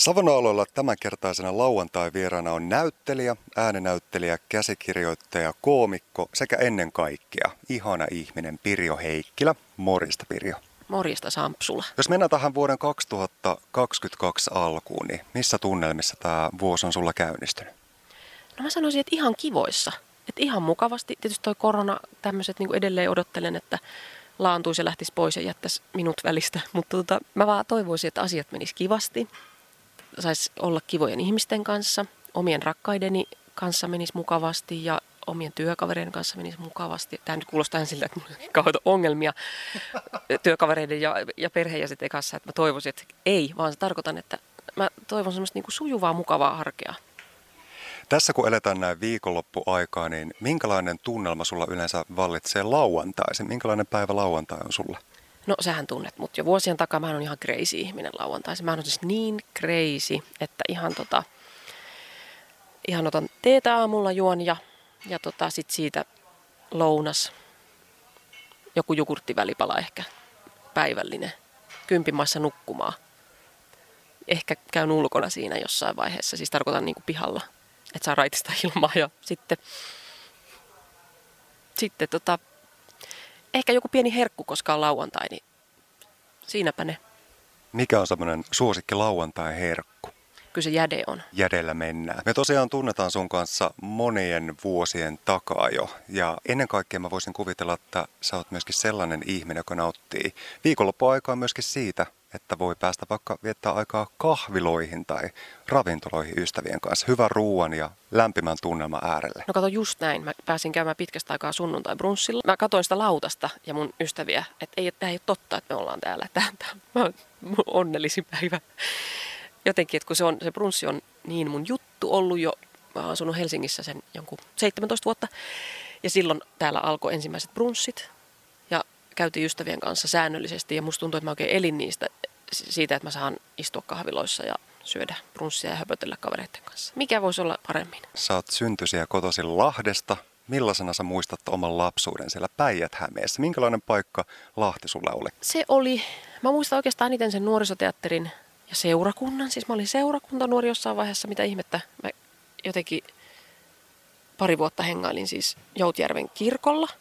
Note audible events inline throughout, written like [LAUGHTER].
Savonaaloilla tämänkertaisena lauantai-vieraana on näyttelijä, äänenäyttelijä, käsikirjoittaja, koomikko sekä ennen kaikkea ihana ihminen Pirjo Heikkilä. Morjesta Pirjo. Morjesta Sampsula. Jos mennään tähän vuoden 2022 alkuun, niin missä tunnelmissa tämä vuosi on sulla käynnistynyt? No mä sanoisin, että ihan kivoissa. Että ihan mukavasti. Tietysti toi korona tämmöiset niin edelleen odottelen, että laantuisi ja lähtisi pois ja jättäisi minut välistä. Mutta tota, mä vaan toivoisin, että asiat menis kivasti saisi olla kivojen ihmisten kanssa, omien rakkaideni kanssa menisi mukavasti ja omien työkavereiden kanssa menisi mukavasti. Tämä nyt kuulostaa siltä, että minulla on kauheita ongelmia [LAUGHS] työkavereiden ja, ja perheenjäsenten kanssa, että mä toivoisin, että ei, vaan se tarkoitan, että mä toivon semmoista niin kuin sujuvaa, mukavaa arkea. Tässä kun eletään näin viikonloppuaikaa, niin minkälainen tunnelma sulla yleensä vallitsee lauantaisin? Minkälainen päivä lauantai on sulla? No sähän tunnet mut jo vuosien takaa. Mä oon ihan crazy ihminen lauantaisin. Mä oon siis niin crazy, että ihan tota, ihan otan teetä aamulla juon ja, ja tota, sit siitä lounas. Joku jogurttivälipala ehkä päivällinen. Kympimassa nukkumaan. Ehkä käyn ulkona siinä jossain vaiheessa. Siis tarkoitan niin pihalla, että saa raitista ilmaa ja sitten, sitten tota, ehkä joku pieni herkku, koska on lauantai, niin siinäpä ne. Mikä on semmoinen suosikki lauantai-herkku? Kyllä se jäde on. Jädellä mennään. Me tosiaan tunnetaan sun kanssa monien vuosien takaa jo. Ja ennen kaikkea mä voisin kuvitella, että sä oot myöskin sellainen ihminen, joka nauttii viikonloppuaikaa myöskin siitä, että voi päästä vaikka viettää aikaa kahviloihin tai ravintoloihin ystävien kanssa. Hyvän ruoan ja lämpimän tunnelman äärelle. No kato just näin. Mä pääsin käymään pitkästä aikaa sunnuntai brunssilla. Mä katsoin sitä lautasta ja mun ystäviä, että ei, tämä ei ole totta, että me ollaan täällä. Tämä, on onnellisin päivä. Jotenkin, että kun se, on, se brunssi on niin mun juttu ollut jo, mä oon asunut Helsingissä sen jonkun 17 vuotta. Ja silloin täällä alkoi ensimmäiset brunssit ja käytiin ystävien kanssa säännöllisesti ja musta tuntuu, että mä oikein elin niistä siitä, että mä saan istua kahviloissa ja syödä brunssia ja höpötellä kavereiden kanssa. Mikä voisi olla paremmin? Sä oot syntyisiä kotoisin Lahdesta. Millaisena sä muistat oman lapsuuden siellä Päijät-Hämeessä? Minkälainen paikka Lahti sulle oli? Se oli, mä muistan oikeastaan eniten sen nuorisoteatterin ja seurakunnan. Siis mä olin seurakuntanuori jossain vaiheessa, mitä ihmettä. Mä jotenkin pari vuotta hengailin siis Joutjärven kirkolla –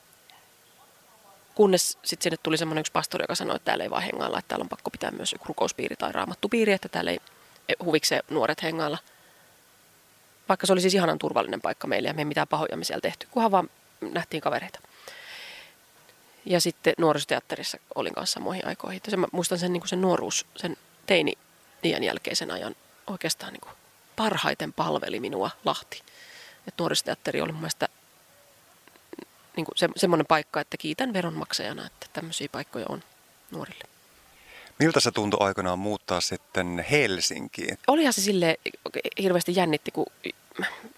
Kunnes sitten sinne tuli semmoinen yksi pastori, joka sanoi, että täällä ei vaan hengailla, että täällä on pakko pitää myös joku rukouspiiri tai raamattupiiri, että täällä ei huvikseen nuoret hengailla. Vaikka se oli siis ihanan turvallinen paikka meille ja me ei mitään pahoja me siellä tehty, kunhan vaan nähtiin kavereita. Ja sitten nuorisoteatterissa olin kanssa samoihin aikoihin. Mä muistan sen, niin kuin sen nuoruus, sen teini liian jälkeisen ajan oikeastaan niin kuin parhaiten palveli minua Lahti. Et nuorisoteatteri oli mun mielestä niin kuin se, semmoinen paikka, että kiitän veronmaksajana, että tämmöisiä paikkoja on nuorille. Miltä se tuntui aikanaan muuttaa sitten Helsinkiin? Olihan se sille hirveästi jännitti, kun,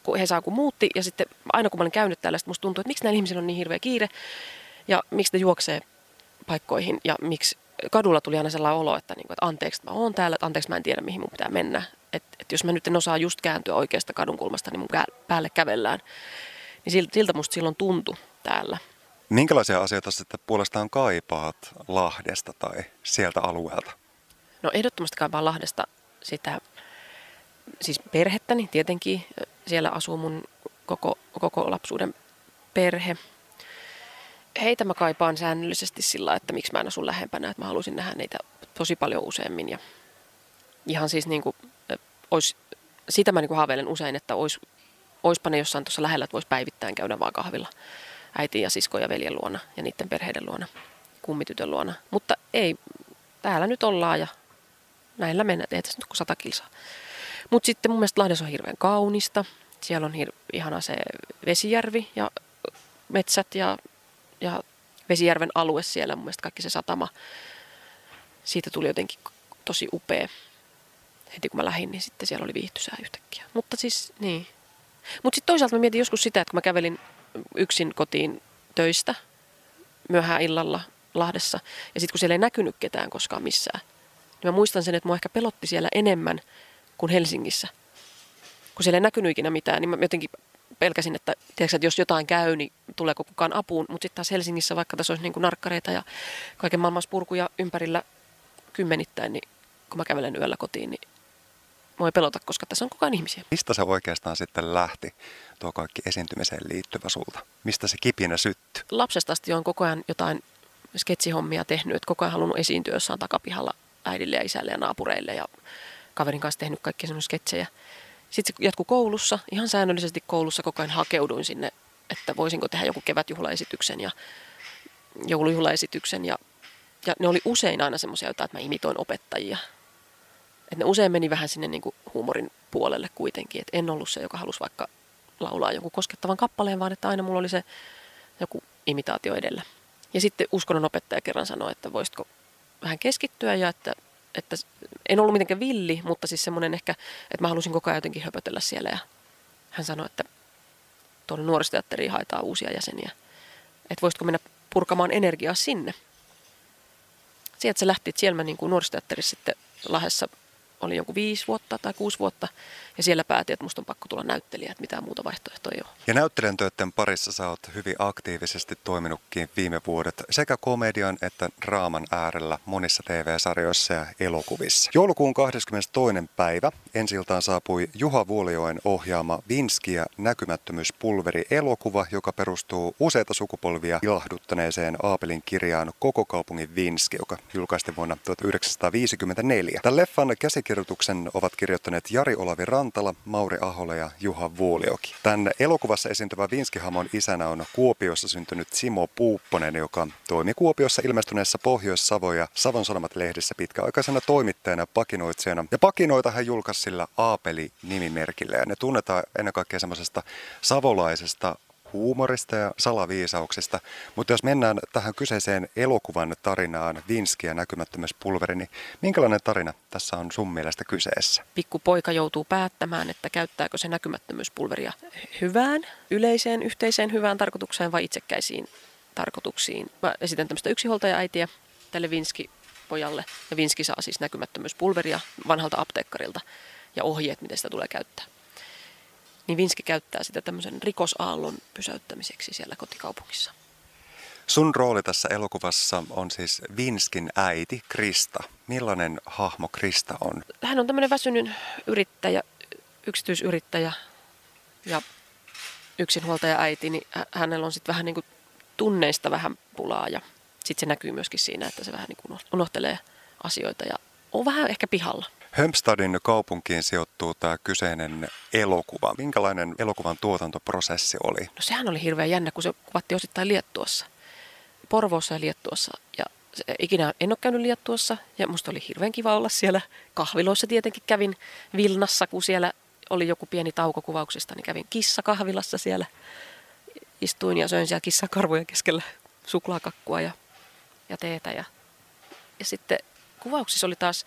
kun Hesa kun muutti ja sitten aina kun mä olin käynyt täällä, musta tuntui, että miksi näillä ihmisillä on niin hirveä kiire ja miksi ne juoksee paikkoihin ja miksi kadulla tuli aina sellainen olo, että, niin kuin, että anteeksi mä oon täällä, että anteeksi mä en tiedä mihin mun pitää mennä. Että, että jos mä nyt en osaa just kääntyä oikeasta kadunkulmasta, niin mun päälle kävellään. Niin siltä musta silloin tuntui täällä. Minkälaisia asioita sitten puolestaan kaipaat Lahdesta tai sieltä alueelta? No ehdottomasti kaipaan Lahdesta sitä, siis perhettäni tietenkin. Siellä asuu mun koko, koko lapsuuden perhe. Heitä mä kaipaan säännöllisesti sillä, että miksi mä en asu lähempänä, että mä haluaisin nähdä niitä tosi paljon useammin. Ja ihan siis niin kuin, ois, sitä mä niin kuin haaveilen usein, että ois, oispa ne jossain tuossa lähellä, että voisi päivittäin käydä vaan kahvilla äiti ja sisko ja veljen luona ja niiden perheiden luona, kummitytön luona. Mutta ei, täällä nyt ollaan ja näillä mennään, ei tässä nyt kuin sata kilsaa. Mutta sitten mun mielestä Lahdessa on hirveän kaunista. Siellä on hir- ihana se Vesijärvi ja metsät ja, ja Vesijärven alue siellä, mun mielestä kaikki se satama. Siitä tuli jotenkin tosi upea. Heti kun mä lähdin, niin sitten siellä oli viihtysää yhtäkkiä. Mutta siis, niin. Mutta sitten toisaalta mä mietin joskus sitä, että kun mä kävelin yksin kotiin töistä myöhään illalla Lahdessa. Ja sitten kun siellä ei näkynyt ketään koskaan missään, niin mä muistan sen, että mua ehkä pelotti siellä enemmän kuin Helsingissä. Kun siellä ei näkynyt ikinä mitään, niin mä jotenkin pelkäsin, että, tiedätkö, että jos jotain käy, niin tuleeko kukaan apuun. Mutta sitten taas Helsingissä, vaikka tässä olisi niin kuin narkkareita ja kaiken maailman purkuja ympärillä kymmenittäin, niin kun mä kävelen yöllä kotiin, niin mua ei pelota, koska tässä on koko ajan ihmisiä. Mistä se oikeastaan sitten lähti, tuo kaikki esiintymiseen liittyvä sulta? Mistä se kipinä syttyi? Lapsesta asti on koko ajan jotain sketsihommia tehnyt, että koko ajan halunnut esiintyä jossain takapihalla äidille ja isälle ja naapureille ja kaverin kanssa tehnyt kaikkia semmoisia sketsejä. Sitten se jatkui koulussa, ihan säännöllisesti koulussa koko ajan hakeuduin sinne, että voisinko tehdä joku kevätjuhlaesityksen ja joulujuhlaesityksen. Ja, ja ne oli usein aina semmoisia, että mä imitoin opettajia. Et ne usein meni vähän sinne niin kuin huumorin puolelle kuitenkin. Et en ollut se, joka halusi vaikka laulaa jonkun koskettavan kappaleen, vaan että aina mulla oli se joku imitaatio edellä. Ja sitten uskonnon opettaja kerran sanoi, että voisitko vähän keskittyä ja että, että en ollut mitenkään villi, mutta siis semmoinen ehkä, että mä halusin koko ajan jotenkin höpötellä siellä ja hän sanoi, että tuonne nuorisoteatteriin haetaan uusia jäseniä. Että voisitko mennä purkamaan energiaa sinne. Sieltä se lähti, että siellä mä niin kuin nuorisoteatterissa sitten Lahdessa olin joku viisi vuotta tai kuusi vuotta. Ja siellä päätin, että musta on pakko tulla näyttelijä, että mitään muuta vaihtoehtoa ei ole. Ja näyttelijän töiden parissa sä oot hyvin aktiivisesti toiminutkin viime vuodet sekä komedian että draaman äärellä monissa TV-sarjoissa ja elokuvissa. Joulukuun 22. päivä ensi saapui Juha Vuolioen ohjaama Vinski ja näkymättömyyspulveri elokuva, joka perustuu useita sukupolvia ilahduttaneeseen Aapelin kirjaan Koko kaupungin Vinski, joka julkaistiin vuonna 1954. Tämän leffan käsikirjoituksen ovat kirjoittaneet Jari Olavi Rantala, Mauri Ahola ja Juha Vuolioki. Tämän elokuvassa esiintyvä Vinskihamon isänä on Kuopiossa syntynyt Simo Puupponen, joka toimi Kuopiossa ilmestyneessä Pohjois-Savo ja Savon Sanomat-lehdissä pitkäaikaisena toimittajana ja pakinoitsijana. Ja pakinoita hän julkaisi sillä Aapeli-nimimerkillä ja ne tunnetaan ennen kaikkea semmoisesta savolaisesta huumorista ja salaviisauksista. Mutta jos mennään tähän kyseiseen elokuvan tarinaan, Vinski ja näkymättömyyspulveri, niin minkälainen tarina tässä on sun mielestä kyseessä? Pikku poika joutuu päättämään, että käyttääkö se näkymättömyyspulveria hyvään, yleiseen, yhteiseen hyvään tarkoitukseen vai itsekkäisiin tarkoituksiin. Mä esitän tämmöistä yksinhuoltaja-äitiä tälle Vinski-pojalle. Ja Vinski saa siis näkymättömyyspulveria vanhalta apteekkarilta ja ohjeet, miten sitä tulee käyttää niin Vinski käyttää sitä tämmöisen rikosaallon pysäyttämiseksi siellä kotikaupungissa. Sun rooli tässä elokuvassa on siis Vinskin äiti Krista. Millainen hahmo Krista on? Hän on tämmöinen väsynyt yrittäjä, yksityisyrittäjä ja yksinhuoltaja äiti, niin hänellä on sitten vähän niin kuin tunneista vähän pulaa ja sitten se näkyy myöskin siinä, että se vähän niin kuin unohtelee asioita ja on vähän ehkä pihalla. Hömstadin kaupunkiin sijoittuu tämä kyseinen elokuva. Minkälainen elokuvan tuotantoprosessi oli? No sehän oli hirveän jännä, kun se kuvattiin osittain Liettuassa. Porvoossa ja Liettuassa. Ja ikinä en ole käynyt Liettuassa ja musta oli hirveän kiva olla siellä. Kahviloissa tietenkin kävin Vilnassa, kun siellä oli joku pieni tauko kuvauksista, niin kävin kissakahvilassa siellä. Istuin ja söin siellä kissakarvojen keskellä suklaakakkua ja, ja teetä. Ja, ja sitten kuvauksissa oli taas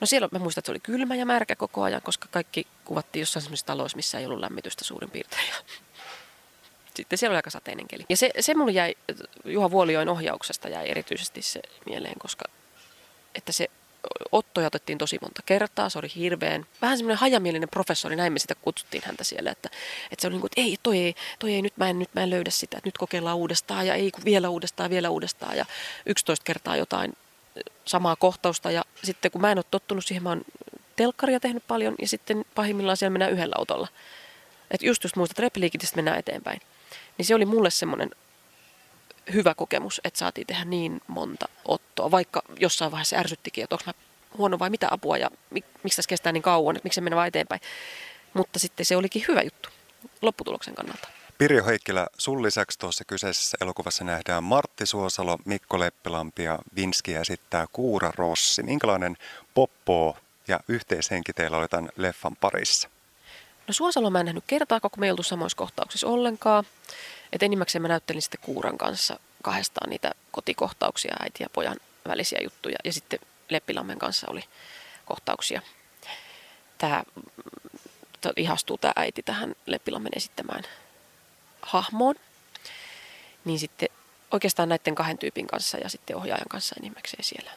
No siellä mä muistan, että se oli kylmä ja märkä koko ajan, koska kaikki kuvattiin jossain sellaisessa taloissa, missä ei ollut lämmitystä suurin piirtein. Sitten siellä oli aika sateinen keli. Ja se, se mulle jäi, Juha Vuolioin ohjauksesta jäi erityisesti se mieleen, koska että se ottoja otettiin tosi monta kertaa, se oli hirveän, vähän semmoinen hajamielinen professori, näin me sitä kutsuttiin häntä siellä, että, että se oli niin kuin, että ei, toi ei, toi ei, nyt mä en, nyt mä en löydä sitä, että nyt kokeillaan uudestaan ja ei, vielä uudestaan, vielä uudestaan ja 11 kertaa jotain samaa kohtausta ja sitten kun mä en ole tottunut siihen, mä oon telkkaria tehnyt paljon ja sitten pahimmillaan siellä mennään yhdellä autolla. Että just just muistat, repliikitistä mennään eteenpäin. Niin se oli mulle semmoinen hyvä kokemus, että saatiin tehdä niin monta ottoa, vaikka jossain vaiheessa ärsyttikin, että onko mä huono vai mitä apua ja mik, miksi tässä kestää niin kauan, että miksi mennä vaan eteenpäin. Mutta sitten se olikin hyvä juttu lopputuloksen kannalta. Pirjo Heikkilä, sun lisäksi tuossa kyseisessä elokuvassa nähdään Martti Suosalo, Mikko Leppilampi ja Vinski esittää Kuura Rossi. Minkälainen poppo ja yhteishenki teillä oli tämän leffan parissa? No Suosalo mä en nähnyt kertaakaan, kun me ei oltu samoissa kohtauksissa ollenkaan. Et enimmäkseen mä näyttelin sitten Kuuran kanssa kahdestaan niitä kotikohtauksia, äiti ja pojan välisiä juttuja. Ja sitten Leppilammen kanssa oli kohtauksia. Tämä ihastuu tämä äiti tähän Leppilammen esittämään hahmoon, niin sitten oikeastaan näiden kahden tyypin kanssa ja sitten ohjaajan kanssa enimmäkseen siellä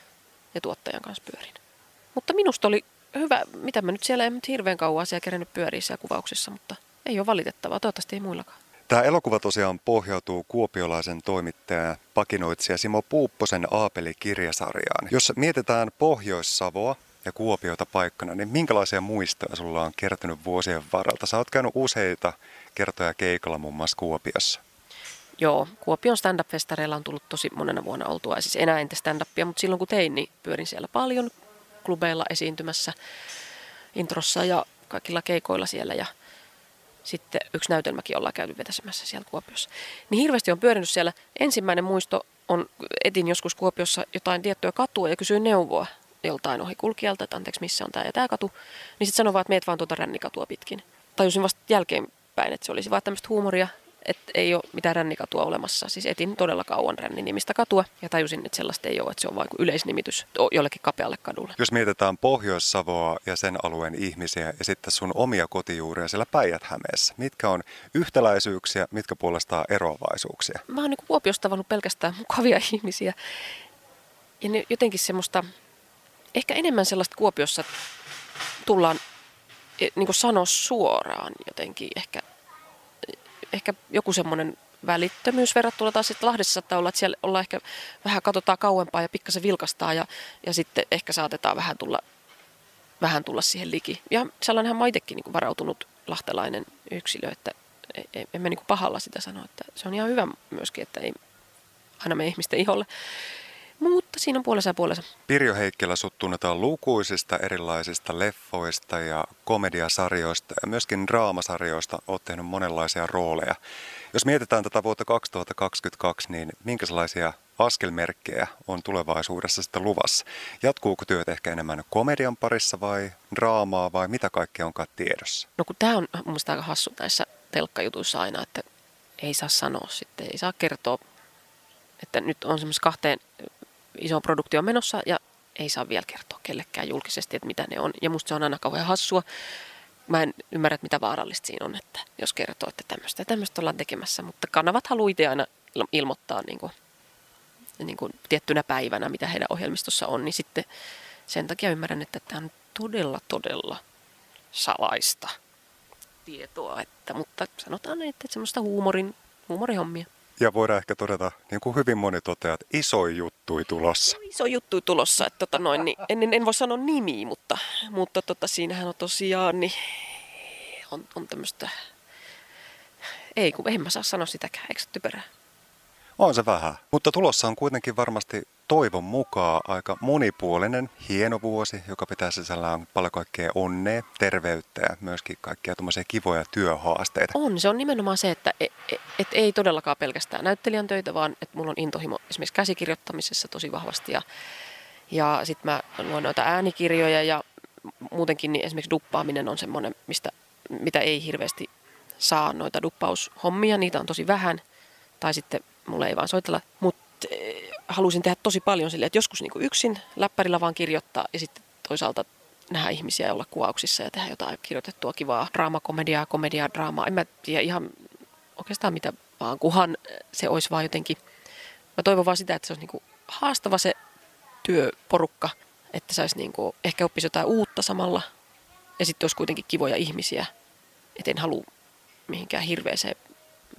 ja tuottajan kanssa pyörin. Mutta minusta oli hyvä, mitä mä nyt siellä en nyt hirveän kauan siellä kerännyt pyöriä siellä kuvauksessa, mutta ei ole valitettavaa, toivottavasti ei muillakaan. Tämä elokuva tosiaan pohjautuu kuopiolaisen toimittaja pakinoitsija Simo Puupposen Aapeli-kirjasarjaan. Jos mietitään Pohjois-Savoa ja Kuopiota paikkana, niin minkälaisia muistoja sulla on kertynyt vuosien varalta? Sä oot käynyt useita kertoja keikalla muun muassa Kuopiossa. Joo, Kuopion stand-up-festareilla on tullut tosi monena vuonna oltua. Siis enää entä stand-upia, mutta silloin kun tein, niin pyörin siellä paljon klubeilla esiintymässä introssa ja kaikilla keikoilla siellä. Ja sitten yksi näytelmäkin ollaan käyty vetäsemässä siellä Kuopiossa. Niin hirveästi on pyörinyt siellä. Ensimmäinen muisto on, etin joskus Kuopiossa jotain tiettyä katua ja kysyin neuvoa joltain ohikulkijalta, että anteeksi missä on tämä ja tämä katu. Niin sitten sanoi vaan, että meet vaan tuota rännikatua pitkin. Tajusin vasta jälkeenpäin, että se olisi vaan tämmöistä huumoria että ei ole mitään rännikatua olemassa. Siis etin todella kauan ränninimistä katua ja tajusin, että sellaista ei ole, että se on vain yleisnimitys jollekin kapealle kadulle. Jos mietitään Pohjois-Savoa ja sen alueen ihmisiä ja sitten sun omia kotijuuria siellä Päijät-Hämeessä, mitkä on yhtäläisyyksiä, mitkä puolestaan eroavaisuuksia? Mä oon niin Kuopiosta tavannut pelkästään mukavia [LAUGHS] ihmisiä ja ne jotenkin semmoista, ehkä enemmän sellaista Kuopiossa tullaan niin kuin sanoa suoraan jotenkin ehkä ehkä joku semmoinen välittömyys verrattuna taas sitten Lahdessa saattaa olla, että siellä ollaan ehkä vähän katsotaan kauempaa ja pikkasen vilkastaa ja, ja sitten ehkä saatetaan vähän tulla, vähän tulla siihen liki. Ja sellainenhan mä itsekin niin varautunut lahtelainen yksilö, että e, e, en mä niin pahalla sitä sano, että se on ihan hyvä myöskin, että ei aina me ihmisten iholle. Mutta siinä on puolensa ja puolensa. Pirjo Heikkilä sut tunnetaan lukuisista erilaisista leffoista ja komediasarjoista ja myöskin draamasarjoista. Oot tehnyt monenlaisia rooleja. Jos mietitään tätä vuotta 2022, niin minkälaisia askelmerkkejä on tulevaisuudessa sitten luvassa? Jatkuuko työt ehkä enemmän komedian parissa vai draamaa vai mitä kaikkea onkaan tiedossa? No kun tämä on mun aika hassu näissä telkkajutuissa aina, että ei saa sanoa sitten, ei saa kertoa, että nyt on semmoisessa kahteen iso produktio menossa ja ei saa vielä kertoa kellekään julkisesti, että mitä ne on. Ja musta se on aina kauhean hassua. Mä en ymmärrä, että mitä vaarallista siinä on, että jos kertoo, että tämmöistä ja tämmöistä ollaan tekemässä. Mutta kanavat haluaa itse aina ilmoittaa niin kuin, niin kuin tiettynä päivänä, mitä heidän ohjelmistossa on. Niin sitten sen takia ymmärrän, että tämä on todella, todella salaista tietoa. Että, mutta sanotaan, että semmoista huumorin, huumorihommia. Ja voidaan ehkä todeta, niin kuin hyvin moni toteaa, että iso juttu tulossa. Iso juttu tulossa. Että tota noin, niin, en, en voi sanoa nimiä, mutta, mutta tota, siinähän on tosiaan, niin on, on tämmöistä... Ei, kun en mä saa sanoa sitäkään, eikö se typerää? On se vähän, mutta tulossa on kuitenkin varmasti toivon mukaan aika monipuolinen, hieno vuosi, joka pitää sisällään paljon kaikkea onnea, terveyttä ja myöskin kaikkia tuommoisia kivoja työhaasteita. On, se on nimenomaan se, että et, ei todellakaan pelkästään näyttelijän töitä, vaan että mulla on intohimo esimerkiksi käsikirjoittamisessa tosi vahvasti. Ja, ja sitten mä luen noita äänikirjoja ja muutenkin niin esimerkiksi duppaaminen on semmoinen, mistä, mitä ei hirveästi saa noita duppaushommia, niitä on tosi vähän. Tai sitten mulle ei vaan soitella, mutta eh, halusin tehdä tosi paljon silleen, että joskus niin yksin läppärillä vaan kirjoittaa ja sitten toisaalta nähdä ihmisiä olla kuvauksissa ja tehdä jotain kirjoitettua kivaa draamakomediaa, komediaa, draamaa. En mä tiedä ihan oikeastaan mitä vaan, kunhan se olisi vaan jotenkin, mä toivon vaan sitä, että se olisi niin haastava se työporukka, että saisi niin kuin, ehkä oppisi jotain uutta samalla ja sitten olisi kuitenkin kivoja ihmisiä, että en halua mihinkään hirveäseen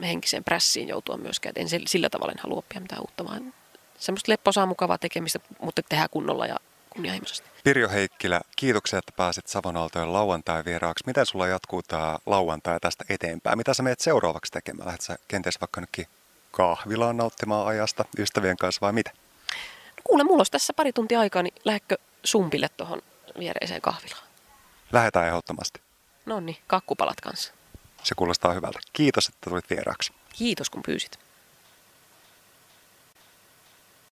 henkiseen prässiin joutua myöskään. Et en sillä tavalla en halua oppia mitään uutta, vaan semmoista lepposaa mukavaa tekemistä, mutta tehdään kunnolla ja kunnianhimoisesti. Pirjo Heikkilä, kiitoksia, että pääsit Savonaltojen lauantai vieraaksi. Miten sulla jatkuu tämä lauantai tästä eteenpäin? Mitä sä meet seuraavaksi tekemään? Lähdet sä kenties vaikka nytkin kahvilaan nauttimaan ajasta ystävien kanssa vai mitä? No kuule, mulla olisi tässä pari tuntia aikaa, niin lähdekö sumpille tuohon viereiseen kahvilaan? Lähetään ehdottomasti. No niin, kakkupalat kanssa. Se kuulostaa hyvältä. Kiitos, että tulit vieraaksi. Kiitos, kun pyysit.